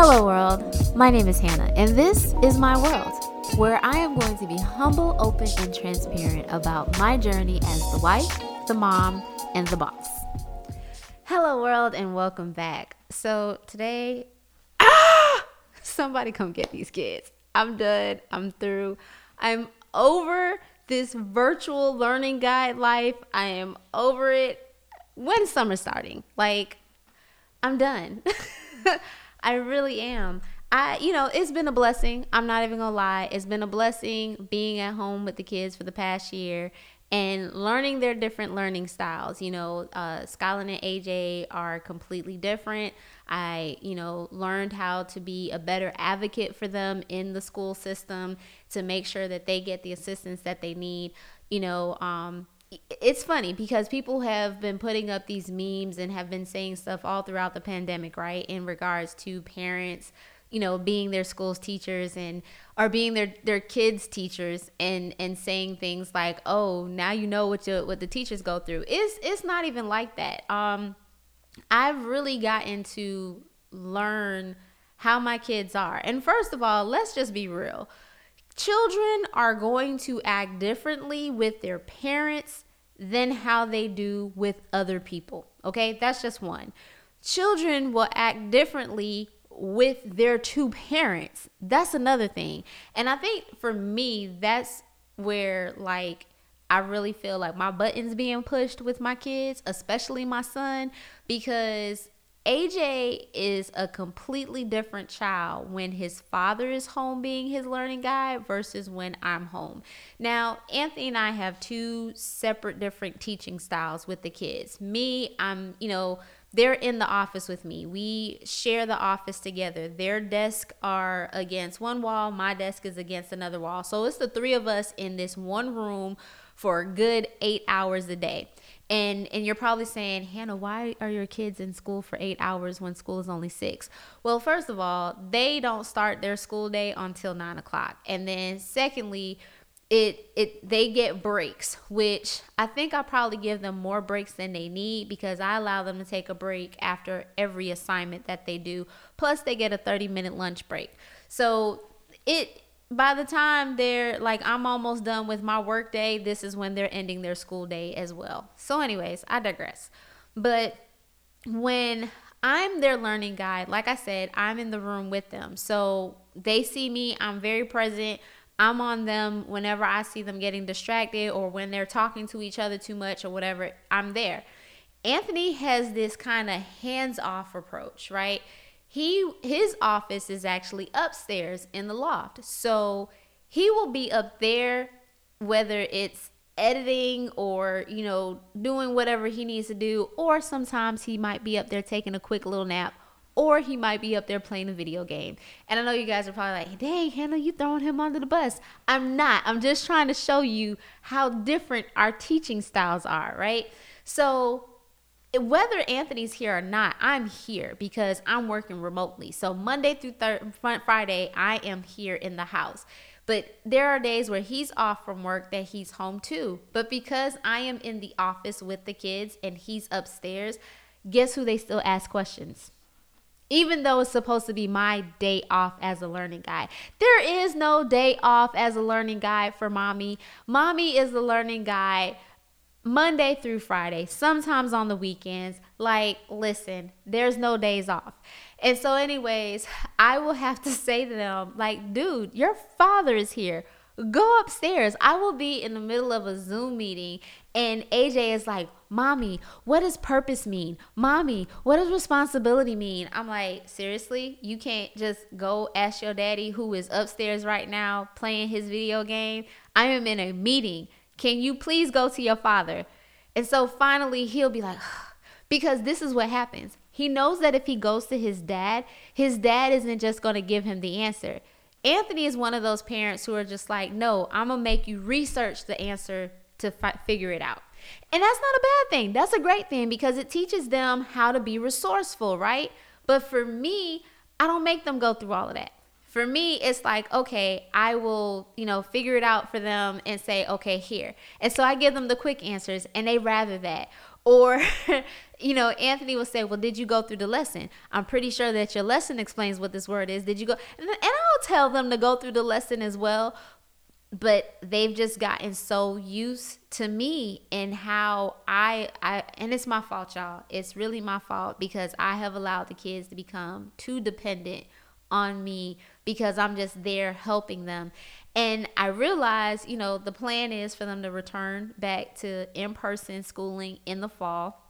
Hello, world. My name is Hannah, and this is my world, where I am going to be humble, open, and transparent about my journey as the wife, the mom, and the boss. Hello, world, and welcome back. So, today, ah, somebody come get these kids. I'm done. I'm through. I'm over this virtual learning guide life. I am over it. When summer starting? Like, I'm done. I really am. I, you know, it's been a blessing. I'm not even gonna lie. It's been a blessing being at home with the kids for the past year and learning their different learning styles. You know, uh, Skylin and AJ are completely different. I, you know, learned how to be a better advocate for them in the school system to make sure that they get the assistance that they need. You know, um, it's funny because people have been putting up these memes and have been saying stuff all throughout the pandemic, right? In regards to parents, you know, being their school's teachers and are being their their kids' teachers and and saying things like, "Oh, now you know what you, what the teachers go through." It's it's not even like that. Um I've really gotten to learn how my kids are. And first of all, let's just be real Children are going to act differently with their parents than how they do with other people. Okay, that's just one. Children will act differently with their two parents. That's another thing. And I think for me, that's where like I really feel like my buttons being pushed with my kids, especially my son, because AJ is a completely different child when his father is home being his learning guide versus when I'm home. Now, Anthony and I have two separate different teaching styles with the kids. Me, I'm, you know, they're in the office with me. We share the office together. Their desk are against one wall, my desk is against another wall. So it's the three of us in this one room for a good 8 hours a day. And and you're probably saying, Hannah, why are your kids in school for eight hours when school is only six? Well, first of all, they don't start their school day until nine o'clock. And then secondly, it it they get breaks, which I think I probably give them more breaks than they need because I allow them to take a break after every assignment that they do. Plus they get a 30 minute lunch break. So it by the time they're like I'm almost done with my work day, this is when they're ending their school day as well. So anyways, I digress. But when I'm their learning guide, like I said, I'm in the room with them. So they see me, I'm very present. I'm on them whenever I see them getting distracted or when they're talking to each other too much or whatever, I'm there. Anthony has this kind of hands off approach, right? He his office is actually upstairs in the loft. So he will be up there whether it's editing or you know doing whatever he needs to do or sometimes he might be up there taking a quick little nap or he might be up there playing a video game. And I know you guys are probably like, dang, Hannah, you throwing him under the bus. I'm not. I'm just trying to show you how different our teaching styles are, right? So whether Anthony's here or not, I'm here because I'm working remotely. So Monday through thir- Friday, I am here in the house. But there are days where he's off from work that he's home too. But because I am in the office with the kids and he's upstairs, guess who they still ask questions? Even though it's supposed to be my day off as a learning guide. There is no day off as a learning guide for mommy. Mommy is the learning guide Monday through Friday, sometimes on the weekends. Like, listen, there's no days off. And so, anyways, I will have to say to them, like, dude, your father is here. Go upstairs. I will be in the middle of a Zoom meeting, and AJ is like, Mommy, what does purpose mean? Mommy, what does responsibility mean? I'm like, seriously? You can't just go ask your daddy who is upstairs right now playing his video game? I am in a meeting. Can you please go to your father? And so finally he'll be like, because this is what happens. He knows that if he goes to his dad, his dad isn't just going to give him the answer. Anthony is one of those parents who are just like, no, I'm going to make you research the answer to fi- figure it out. And that's not a bad thing. That's a great thing because it teaches them how to be resourceful, right? But for me, I don't make them go through all of that. For me, it's like, okay, I will, you know, figure it out for them and say, okay, here. And so I give them the quick answers and they rather that. Or, you know, Anthony will say, Well, did you go through the lesson? I'm pretty sure that your lesson explains what this word is. Did you go? And, I'll tell them to go through the lesson as well. But they've just gotten so used to me and how I, I, and it's my fault, y'all. It's really my fault because I have allowed the kids to become too dependent on me because I'm just there helping them. And I realized, you know, the plan is for them to return back to in person schooling in the fall.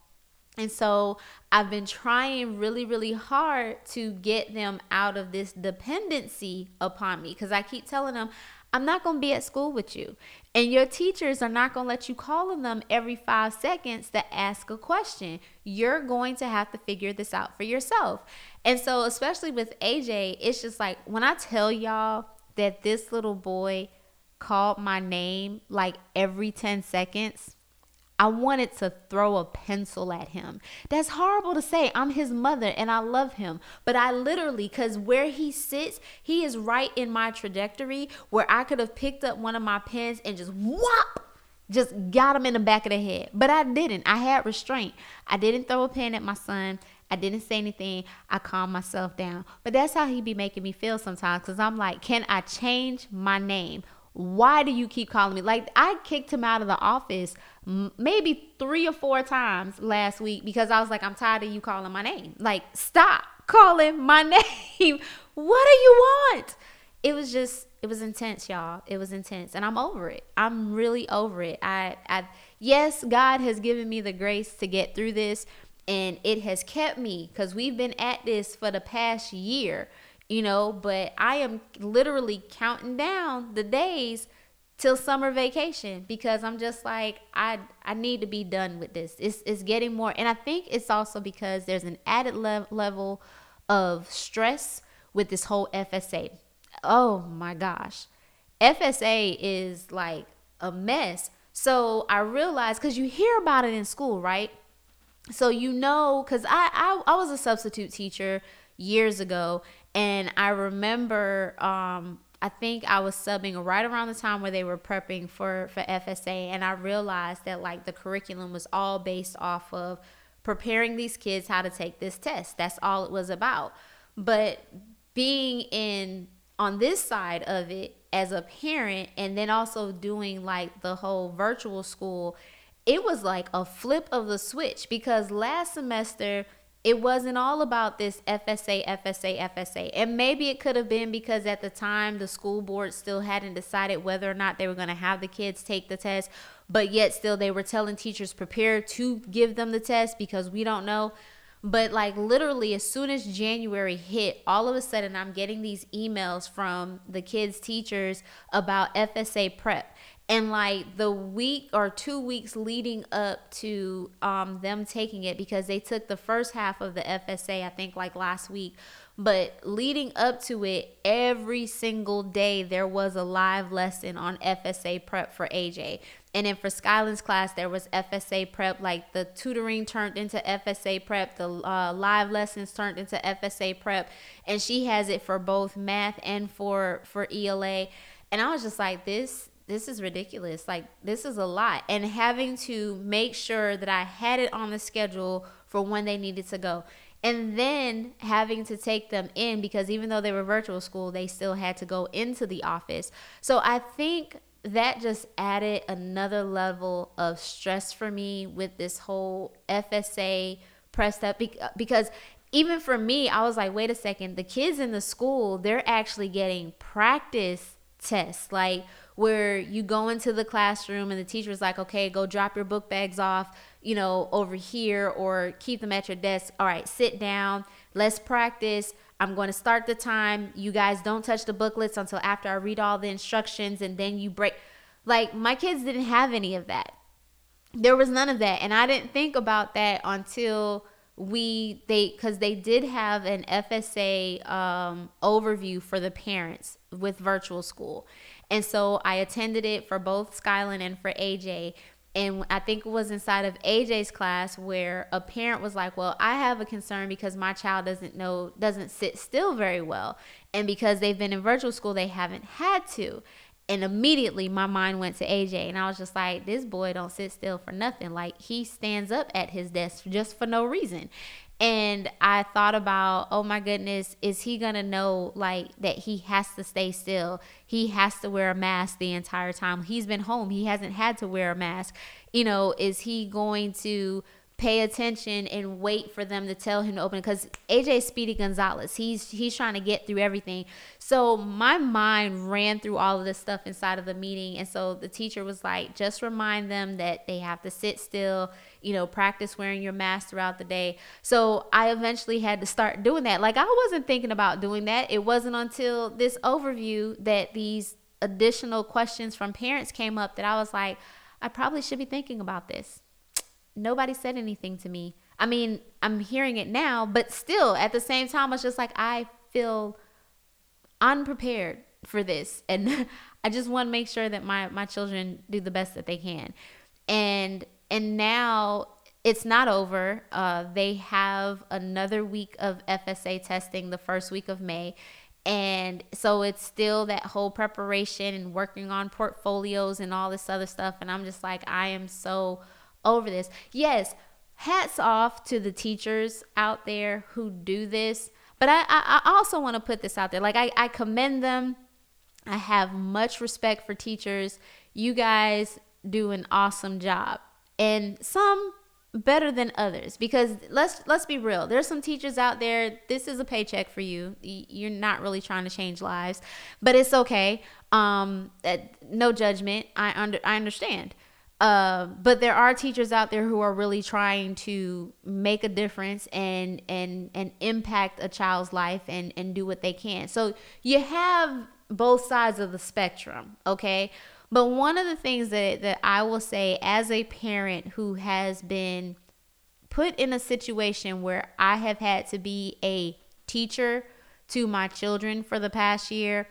And so I've been trying really, really hard to get them out of this dependency upon me because I keep telling them, I'm not going to be at school with you. And your teachers are not going to let you call on them every five seconds to ask a question. You're going to have to figure this out for yourself. And so, especially with AJ, it's just like when I tell y'all, that this little boy called my name like every 10 seconds, I wanted to throw a pencil at him. That's horrible to say. I'm his mother and I love him. But I literally, because where he sits, he is right in my trajectory where I could have picked up one of my pens and just whop, just got him in the back of the head. But I didn't. I had restraint. I didn't throw a pen at my son. I didn't say anything. I calmed myself down. But that's how he be making me feel sometimes because I'm like, can I change my name? Why do you keep calling me? Like, I kicked him out of the office maybe three or four times last week because I was like, I'm tired of you calling my name. Like, stop calling my name. what do you want? It was just, it was intense, y'all. It was intense. And I'm over it. I'm really over it. I, I, yes, God has given me the grace to get through this and it has kept me because we've been at this for the past year you know but i am literally counting down the days till summer vacation because i'm just like i i need to be done with this. It's, it's getting more and i think it's also because there's an added le- level of stress with this whole fsa oh my gosh. Fsa is like a mess. So i realized because you hear about it in school right? So you know because I, I i was a substitute teacher years ago and i remember um i think i was subbing right around the time where they were prepping for for fsa and i realized that like the curriculum was all based off of preparing these kids how to take this test. That's all it was about. But being in on this side of it as a parent and then also doing like the whole virtual school it was like a flip of the switch because last semester it wasn't all about this FSA, FSA, FSA. And maybe it could have been because at the time the school board still hadn't decided whether or not they were going to have the kids take the test, but yet still they were telling teachers prepare to give them the test because we don't know. But like literally, as soon as January hit, all of a sudden I'm getting these emails from the kids' teachers about FSA prep and like the week or two weeks leading up to um, them taking it because they took the first half of the fsa i think like last week. But leading up to it every single day there was a live lesson on fsa prep for aj and then for skyland's class there was fsa prep like the tutoring turned into fsa prep the uh, live lessons turned into fsa prep. And she has it for both math and for for ela and i was just like this this is ridiculous. Like, this is a lot. And having to make sure that I had it on the schedule for when they needed to go. And then having to take them in because even though they were virtual school, they still had to go into the office. So I think that just added another level of stress for me with this whole FSA pressed up because even for me, I was like, wait a second, the kids in the school, they're actually getting practice tests. Like, where you go into the classroom and the teacher's like, okay, go drop your book bags off, you know, over here or keep them at your desk. All right, sit down. Let's practice. I'm going to start the time. You guys don't touch the booklets until after I read all the instructions and then you break. Like, my kids didn't have any of that. There was none of that. And I didn't think about that until we they because they did have an fsa um, overview for the parents with virtual school and so I attended it for both Skyland and for AJ. And I think it was inside of AJ's class where a parent was like, Well, I have a concern because my child doesn't know, doesn't sit still very well. And because they've been in virtual school, they haven't had to. And immediately my mind went to AJ and I was just like this boy don't sit still for nothing. Like he stands up at his desk just for no reason. And I thought about oh my goodness is he going to know like that he has to stay still? He has to wear a mask the entire time. He's been home. He hasn't had to wear a mask. You know is he going to pay attention and wait for them to tell him to open because AJ Speedy Gonzalez. He's he's trying to get through everything. So my mind ran through all of this stuff inside of the meeting. And so the teacher was like, just remind them that they have to sit still, you know, practice wearing your mask throughout the day. So I eventually had to start doing that. Like I wasn't thinking about doing that. It wasn't until this overview that these additional questions from parents came up that I was like, I probably should be thinking about this nobody said anything to me. I mean, I'm hearing it now, but still at the same time, it's just like I feel unprepared for this. And I just want to make sure that my, my children do the best that they can. And and now it's not over. Uh, they have another week of FSA testing the first week of May. And so it's still that whole preparation and working on portfolios and all this other stuff. And I'm just like, I am so over this. Yes, hats off to the teachers out there who do this. But I, I, I also want to put this out there. Like, I, I commend them. I have much respect for teachers. You guys do an awesome job. And some better than others because let's let's be real there's some teachers out there this is a paycheck for you you're not really trying to change lives but it's okay um no judgment i under i understand uh, but there are teachers out there who are really trying to make a difference and and and impact a child's life and and do what they can. So you have both sides of the spectrum, okay? But one of the things that that I will say as a parent who has been put in a situation where I have had to be a teacher to my children for the past year,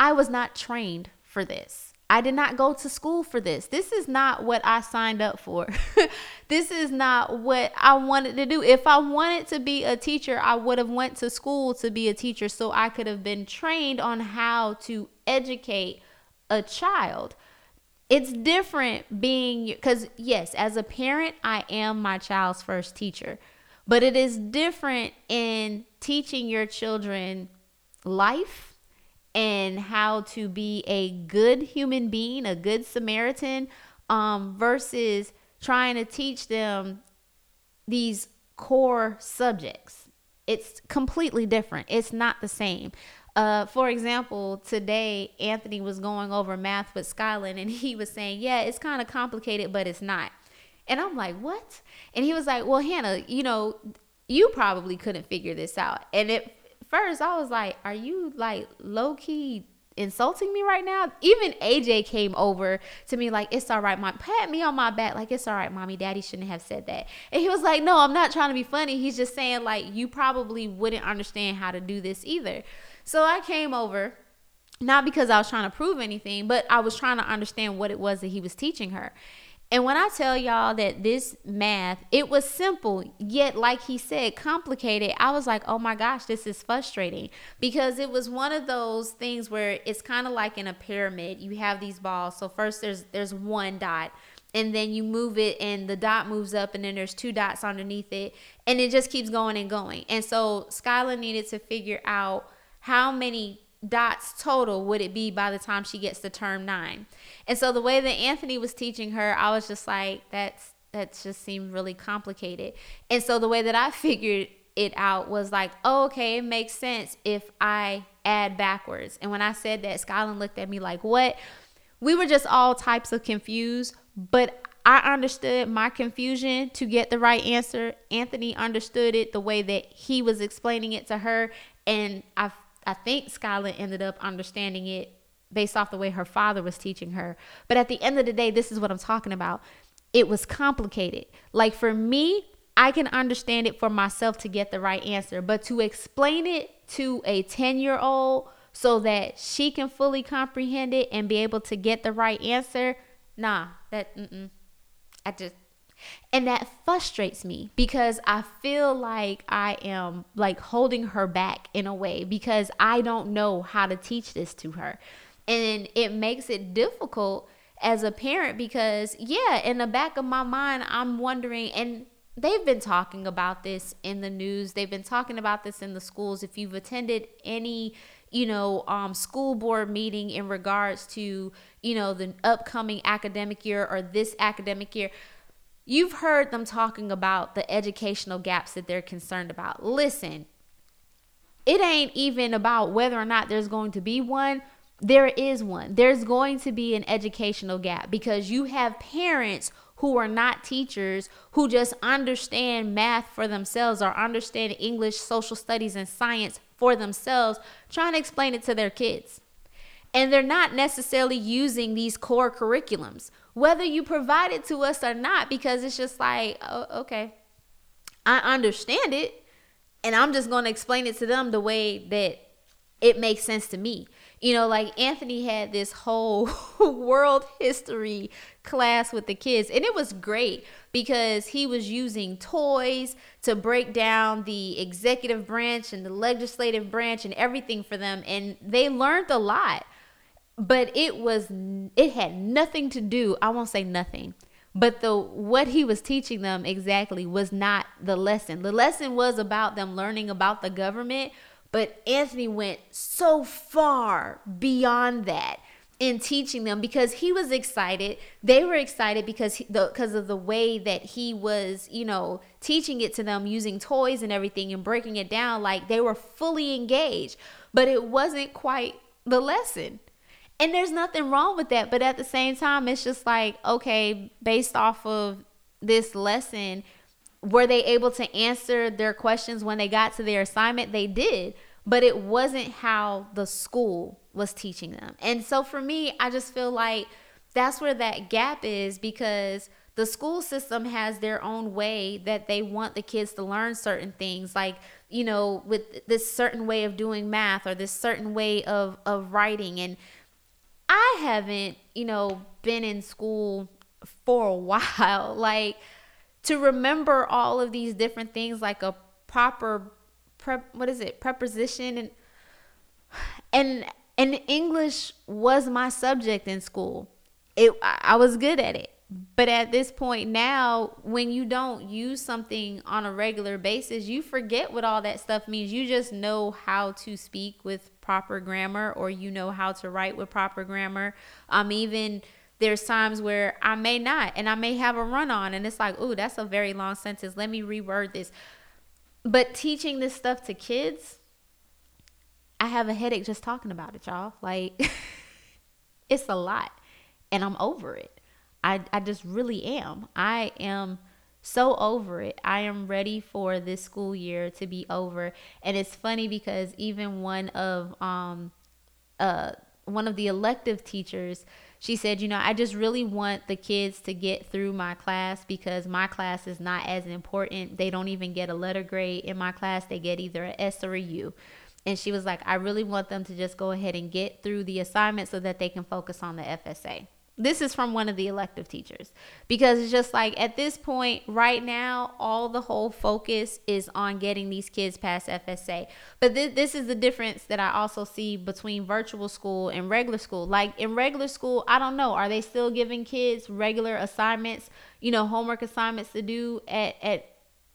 I was not trained for this. I did not go to school for this. This is not what I signed up for. this is not what I wanted to do. If I wanted to be a teacher, I would have went to school to be a teacher so I could have been trained on how to educate a child. It's different being cuz yes, as a parent, I am my child's first teacher. But it is different in teaching your children life and how to be a good human being, a good Samaritan, um, versus trying to teach them these core subjects. It's completely different. It's not the same. Uh, for example, today Anthony was going over math with Skyland and he was saying, Yeah, it's kind of complicated, but it's not. And I'm like, What? And he was like, Well, Hannah, you know, you probably couldn't figure this out. And it first I was like, are you like low key insulting me right now? Even AJ came over to me like, it's all right, mom. Pat me on my back like, it's all right, mommy. Daddy shouldn't have said that. And he was like, no, I'm not trying to be funny. He's just saying like, you probably wouldn't understand how to do this either. So I came over not because I was trying to prove anything, but I was trying to understand what it was that he was teaching her. And when I tell y'all that this math, it was simple, yet like he said, complicated, I was like, oh my gosh, this is frustrating because it was one of those things where it's kind of like in a pyramid. You have these balls. So first there's there's one dot and then you move it and the dot moves up and then there's two dots underneath it and it just keeps going and going. And so Skylar needed to figure out how many dots total would it be by the time she gets to term nine? And so the way that Anthony was teaching her, I was just like, that's that just seemed really complicated. And so the way that I figured it out was like, oh, okay, it makes sense if I add backwards. And when I said that, Skyland looked at me like, what? We were just all types of confused, but I understood my confusion to get the right answer. Anthony understood it the way that he was explaining it to her. And I I think Skylar ended up understanding it based off the way her father was teaching her. But at the end of the day, this is what I'm talking about. It was complicated. Like for me, I can understand it for myself to get the right answer, but to explain it to a 10 year old so that she can fully comprehend it and be able to get the right answer, nah, that, mm-mm. I just, and that frustrates me because I feel like I am like holding her back in a way because I don't know how to teach this to her. And it makes it difficult as a parent because, yeah, in the back of my mind, I'm wondering, and they've been talking about this in the news, they've been talking about this in the schools. If you've attended any, you know, um, school board meeting in regards to, you know, the upcoming academic year or this academic year, you've heard them talking about the educational gaps that they're concerned about. Listen, it ain't even about whether or not there's going to be one there is one. There's going to be an educational gap because you have parents who are not teachers who just understand math for themselves or understand English, social studies, and science for themselves, trying to explain it to their kids. And they're not necessarily using these core curriculums, whether you provide it to us or not, because it's just like, oh, okay, I understand it. And I'm just going to explain it to them the way that it makes sense to me. You know, like Anthony had this whole world history class with the kids, and it was great because he was using toys to break down the executive branch and the legislative branch and everything for them, and they learned a lot. But it was, it had nothing to do, I won't say nothing, but the what he was teaching them exactly was not the lesson. The lesson was about them learning about the government, but Anthony went so far beyond that in teaching them because he was excited. They were excited because he, the because of the way that he was, you know, teaching it to them using toys and everything and breaking it down like they were fully engaged. But it wasn't quite the lesson. And there's nothing wrong with that, but at the same time it's just like, okay, based off of this lesson, were they able to answer their questions when they got to their assignment? They did, but it wasn't how the school was teaching them. And so for me, I just feel like that's where that gap is because the school system has their own way that they want the kids to learn certain things like you know with this certain way of doing math or this certain way of of writing and i haven't you know been in school for a while like to remember all of these different things like a proper prep what is it preposition and and and English was my subject in school. It I was good at it. But at this point now, when you don't use something on a regular basis, you forget what all that stuff means. You just know how to speak with proper grammar or you know how to write with proper grammar. Um even there's times where I may not and I may have a run on and it's like, oh, that's a very long sentence. Let me reword this. But teaching this stuff to kids, I have a headache just talking about it, y'all. Like, it's a lot. And I'm over it. I, I just really am. I am so over it. I am ready for this school year to be over. And it's funny because even one of um uh one of the elective teachers she said, you know, I just really want the kids to get through my class because my class is not as important. They don't even get a letter grade in my class, they get either an S or a U. And she was like, I really want them to just go ahead and get through the assignment so that they can focus on the FSA. This is from one of the elective teachers because it's just like at this point right now, all the whole focus is on getting these kids past FSA. But th- this is the difference that I also see between virtual school and regular school. Like in regular school, I don't know, are they still giving kids regular assignments, you know, homework assignments to do at at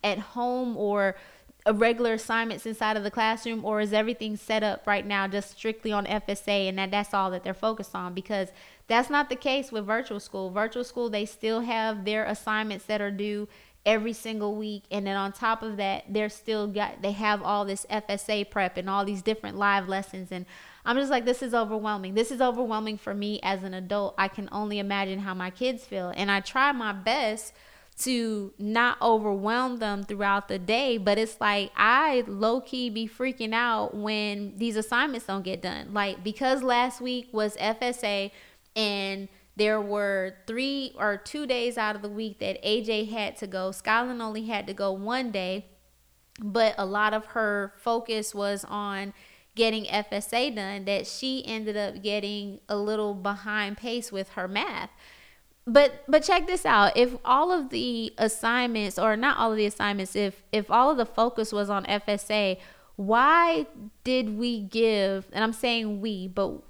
at home or regular assignments inside of the classroom or is everything set up right now just strictly on FSA and that that's all that they're focused on because that's not the case with virtual school. Virtual school, they still have their assignments that are due every single week and then on top of that they're still got they have all this FSA prep and all these different live lessons and I'm just like this is overwhelming. This is overwhelming for me as an adult. I can only imagine how my kids feel and I try my best to not overwhelm them throughout the day. But it's like I low key be freaking out when these assignments don't get done. Like because last week was FSA and there were three or two days out of the week that AJ had to go. Skyland only had to go one day, but a lot of her focus was on getting FSA done that she ended up getting a little behind pace with her math. But but check this out. If all of the assignments or not all of the assignments if if all of the focus was on FSA, why did we give and I'm saying we, but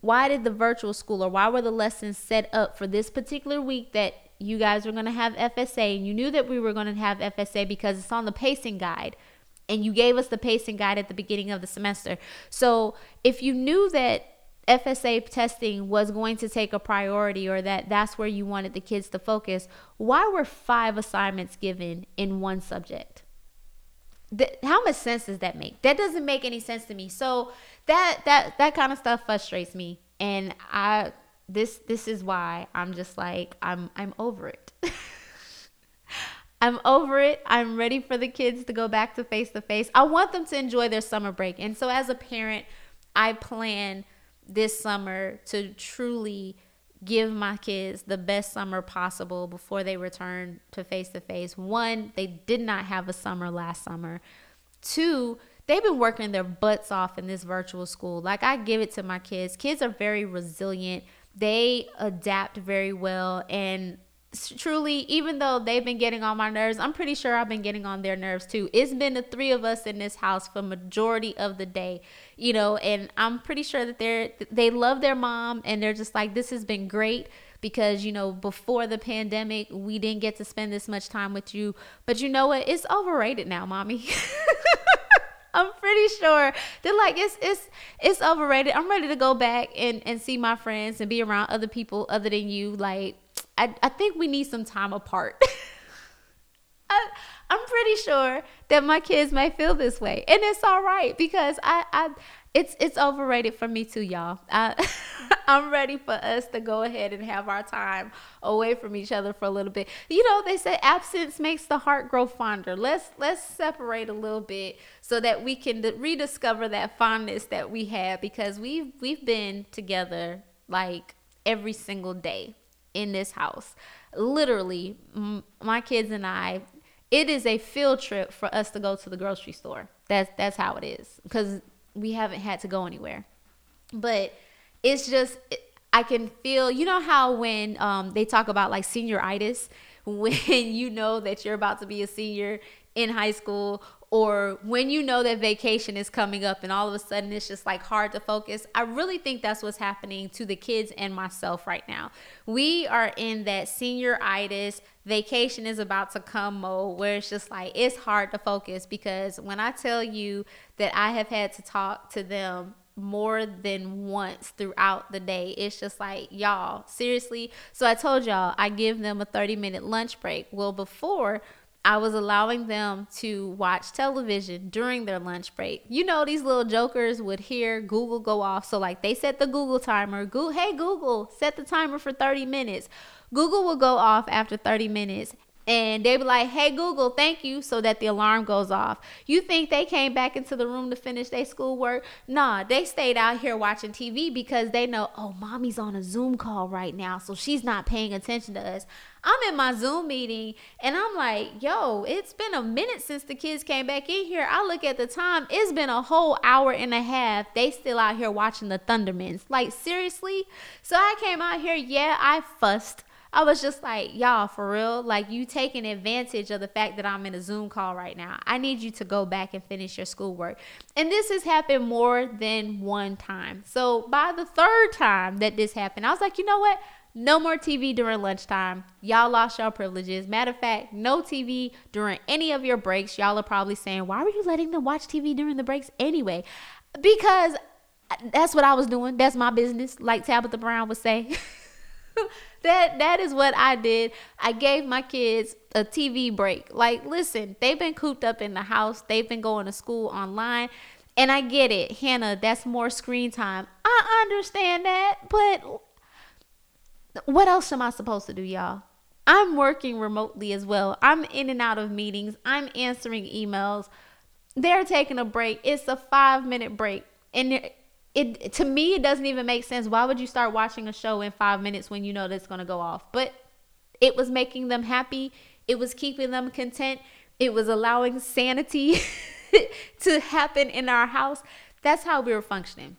why did the virtual school or why were the lessons set up for this particular week that you guys were going to have FSA and you knew that we were going to have FSA because it's on the pacing guide and you gave us the pacing guide at the beginning of the semester. So, if you knew that FSA testing was going to take a priority or that that's where you wanted the kids to focus, why were five assignments given in one subject? How much sense does that make? That doesn't make any sense to me. So that that that kind of stuff frustrates me and I this this is why I'm just like I'm I'm over it. I'm over it. I'm ready for the kids to go back to face to face. I want them to enjoy their summer break. And so as a parent, I plan this summer to truly give my kids the best summer possible before they return to face to face. One, they did not have a summer last summer. Two, they've been working their butts off in this virtual school. Like I give it to my kids. Kids are very resilient. They adapt very well and truly even though they've been getting on my nerves i'm pretty sure i've been getting on their nerves too it's been the three of us in this house for majority of the day you know and i'm pretty sure that they're they love their mom and they're just like this has been great because you know before the pandemic we didn't get to spend this much time with you but you know what it's overrated now mommy I'm pretty sure they're like it's it's it's overrated. I'm ready to go back and and see my friends and be around other people other than you. Like I I think we need some time apart. I, I'm pretty sure that my kids may feel this way, and it's all right because I I it's it's overrated for me too, y'all. I, I'm ready for us to go ahead and have our time away from each other for a little bit. You know, they say absence makes the heart grow fonder. Let's let's separate a little bit so that we can rediscover that fondness that we had because we've we've been together like every single day in this house. Literally, m- my kids and I it is a field trip for us to go to the grocery store. That's that's how it is because we haven't had to go anywhere. But it's just I can feel. You know how when um, they talk about like senioritis, when you know that you're about to be a senior in high school or when you know that vacation is coming up and all of a sudden it's just like hard to focus. I really think that's what's happening to the kids and myself right now. We are in that senioritis, vacation is about to come mode where it's just like it's hard to focus because when I tell you that I have had to talk to them more than once throughout the day. It's just like, y'all, seriously. So I told y'all I give them a 30 minute lunch break. Well, before I was allowing them to watch television during their lunch break. You know, these little jokers would hear Google go off. So, like, they set the Google timer. Go, hey, Google, set the timer for 30 minutes. Google will go off after 30 minutes and they'd be like, "Hey Google, thank you," so that the alarm goes off. You think they came back into the room to finish their schoolwork? Nah, they stayed out here watching TV because they know, oh, mommy's on a Zoom call right now, so she's not paying attention to us. I'm in my Zoom meeting and I'm like, yo, it's been a minute since the kids came back in here. I look at the time, it's been a whole hour and a half. They still out here watching the Thundermans. Like, seriously? So I came out here, yeah, I fussed. I was just like, y'all, for real, like you taking advantage of the fact that I'm in a Zoom call right now. I need you to go back and finish your schoolwork. And this has happened more than one time. So by the third time that this happened, I was like, you know what? No more TV during lunchtime. Y'all lost your privileges. Matter of fact, no TV during any of your breaks. Y'all are probably saying, why were you letting them watch TV during the breaks anyway? Because uh, that's what I was doing. That's my business, like Tabitha Brown would say. that that is what I did. I gave my kids a TV break. Like, listen, they've been cooped up in the house. They've been going to school online. And I get it, Hannah, that's more screen time. I understand that, but what else am I supposed to do, y'all? I'm working remotely as well. I'm in and out of meetings. I'm answering emails. They're taking a break. It's a five minute break. And it to me it doesn't even make sense. Why would you start watching a show in five minutes when you know that's gonna go off? But it was making them happy. It was keeping them content. It was allowing sanity to happen in our house. That's how we were functioning.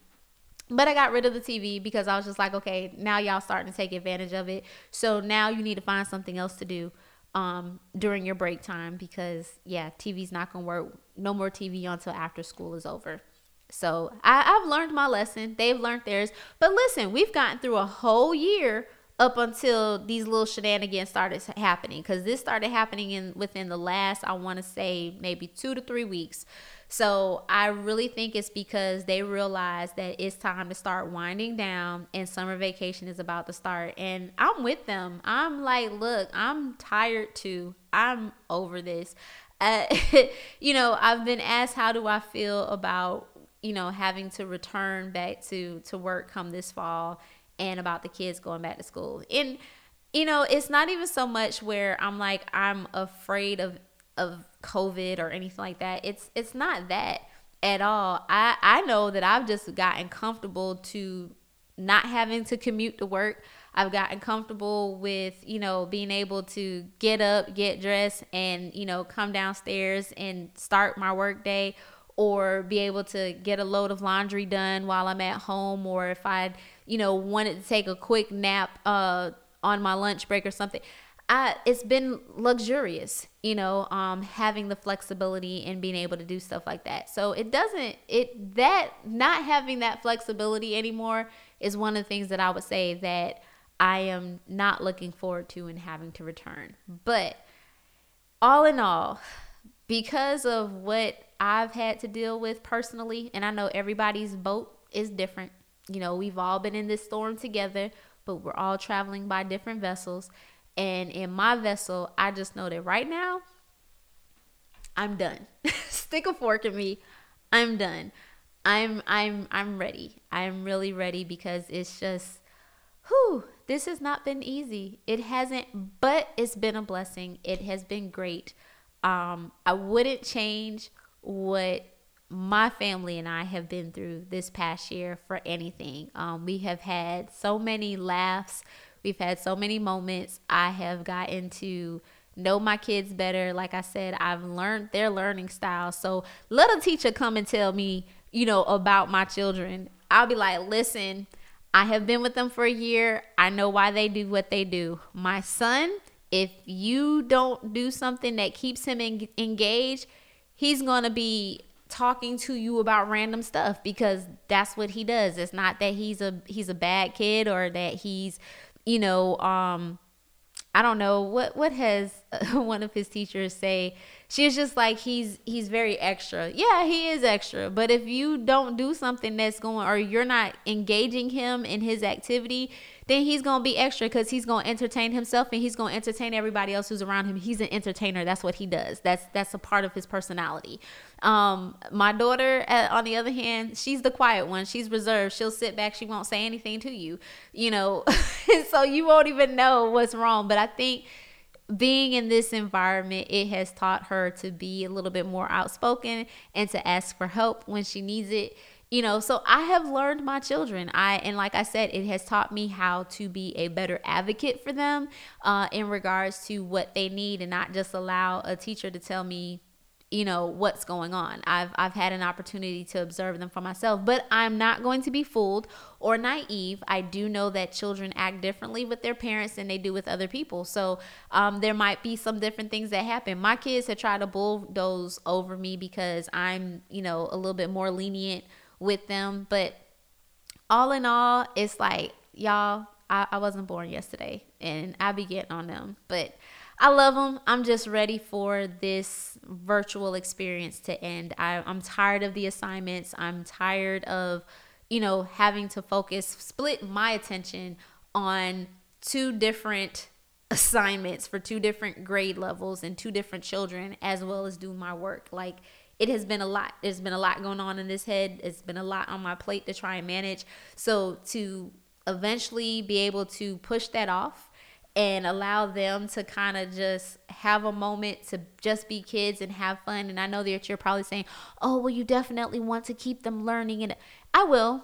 But I got rid of the TV because I was just like, okay, now y'all starting to take advantage of it. So now you need to find something else to do um, during your break time because yeah, TV's not gonna work. No more TV until after school is over. So I, I've learned my lesson. They've learned theirs. But listen, we've gotten through a whole year up until these little shenanigans started happening because this started happening in within the last i want to say maybe two to three weeks so i really think it's because they realize that it's time to start winding down and summer vacation is about to start. And i'm with them. I'm like look i'm tired too. I'm over this. Uh, you know i've been asked how do i feel about you know having to return back to to work come this fall and about the kids going back to school. And you know, it's not even so much where I'm like I'm afraid of of COVID or anything like that. It's it's not that at all. I I know that I've just gotten comfortable to not having to commute to work. I've gotten comfortable with, you know, being able to get up, get dressed and, you know, come downstairs and start my work day or be able to get a load of laundry done while I'm at home or if I, you know, wanted to take a quick nap uh, on my lunch break or something. I, it's been luxurious, you know, um, having the flexibility and being able to do stuff like that. So it doesn't, it, that, not having that flexibility anymore is one of the things that I would say that I am not looking forward to and having to return. But all in all, because of what I've had to deal with personally, and I know everybody's boat is different. You know, we've all been in this storm together, but we're all traveling by different vessels. And in my vessel, I just know that right now, I'm done. Stick a fork in me. I'm done. I'm I'm I'm ready. I'm really ready because it's just whew, this has not been easy. It hasn't, but it's been a blessing. It has been great. Um, I wouldn't change what my family and I have been through this past year for anything. Um, we have had so many laughs. We've had so many moments. I have gotten to know my kids better. Like I said, I've learned their learning style. So let a teacher come and tell me, you know, about my children. I'll be like, listen, I have been with them for a year. I know why they do what they do. My son, if you don't do something that keeps him en- engaged, he's going to be talking to you about random stuff because that's what he does. It's not that he's a he's a bad kid or that he's, you know, um I don't know what what has one of his teachers say. She's just like he's he's very extra. Yeah, he is extra. But if you don't do something that's going or you're not engaging him in his activity, then he's to be extra because he's to entertain himself and he's to entertain everybody else who's around him. He's an entertainer. That's what he does. That's that's a part of his personality. Um, my daughter, uh, on the other hand, she's the quiet one. She's reserved. She'll sit back. She won't say anything to you, you know, so you won't even know what's wrong. But I think being in this environment, it has taught her to be a little bit more outspoken and to ask for help when she needs it you know? So i have learned my children. I and like i said it has taught me how to be a better advocate for them uh, in regards to what they need and not just allow a teacher to tell me you know what's going on. I've i've had an opportunity to observe them for myself but i'm not going to be fooled or naive. I do know that children act differently with their parents than they do with other people. So um, there might be some different things that happen. My kids have tried to bulldoze over me because i'm you know a little bit more lenient with them. But all in all, it's like, y'all, I, I wasn't born yesterday and I be getting on them. But I love them. I'm just ready for this virtual experience to end. I, I'm tired of the assignments. I'm tired of, you know, having to focus, split my attention on two different assignments for two different grade levels and two different children, as well as do my work. Like, it has been a lot. There's been a lot going on in this head. It's been a lot on my plate to try and manage. So to eventually be able to push that off and allow them to kind of just have a moment to just be kids and have fun. And I know that you're probably saying, "Oh, well, you definitely want to keep them learning." And I will,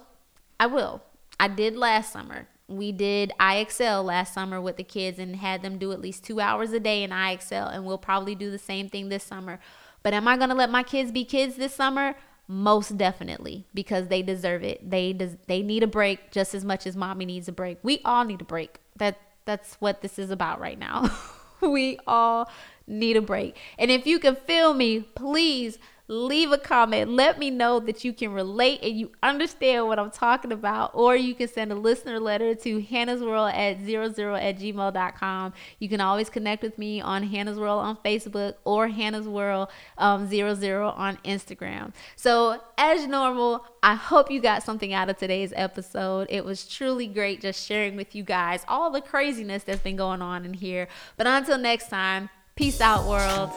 I will. I did last summer. We did IXL last summer with the kids and had them do at least two hours a day in IXL, and we'll probably do the same thing this summer. But am I going to let my kids be kids this summer? Most definitely because they deserve it. They des- they need a break just as much as mommy needs a break. We all need a break. That that's what this is about right now. we all need a break. And if you can feel me, please leave a comment. Let me know that you can relate and you understand what I'm talking about. Or you can send a listener letter to Hannah's World at 00 at gmail.com. You can always connect with me on Hannah's World on Facebook or Hannah's World um, 00 on Instagram. So, as normal, I hope you got something out of today's episode. It was truly great just sharing with you guys all the craziness that's been going on in here. But until next time, peace out, world.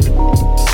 Thank you.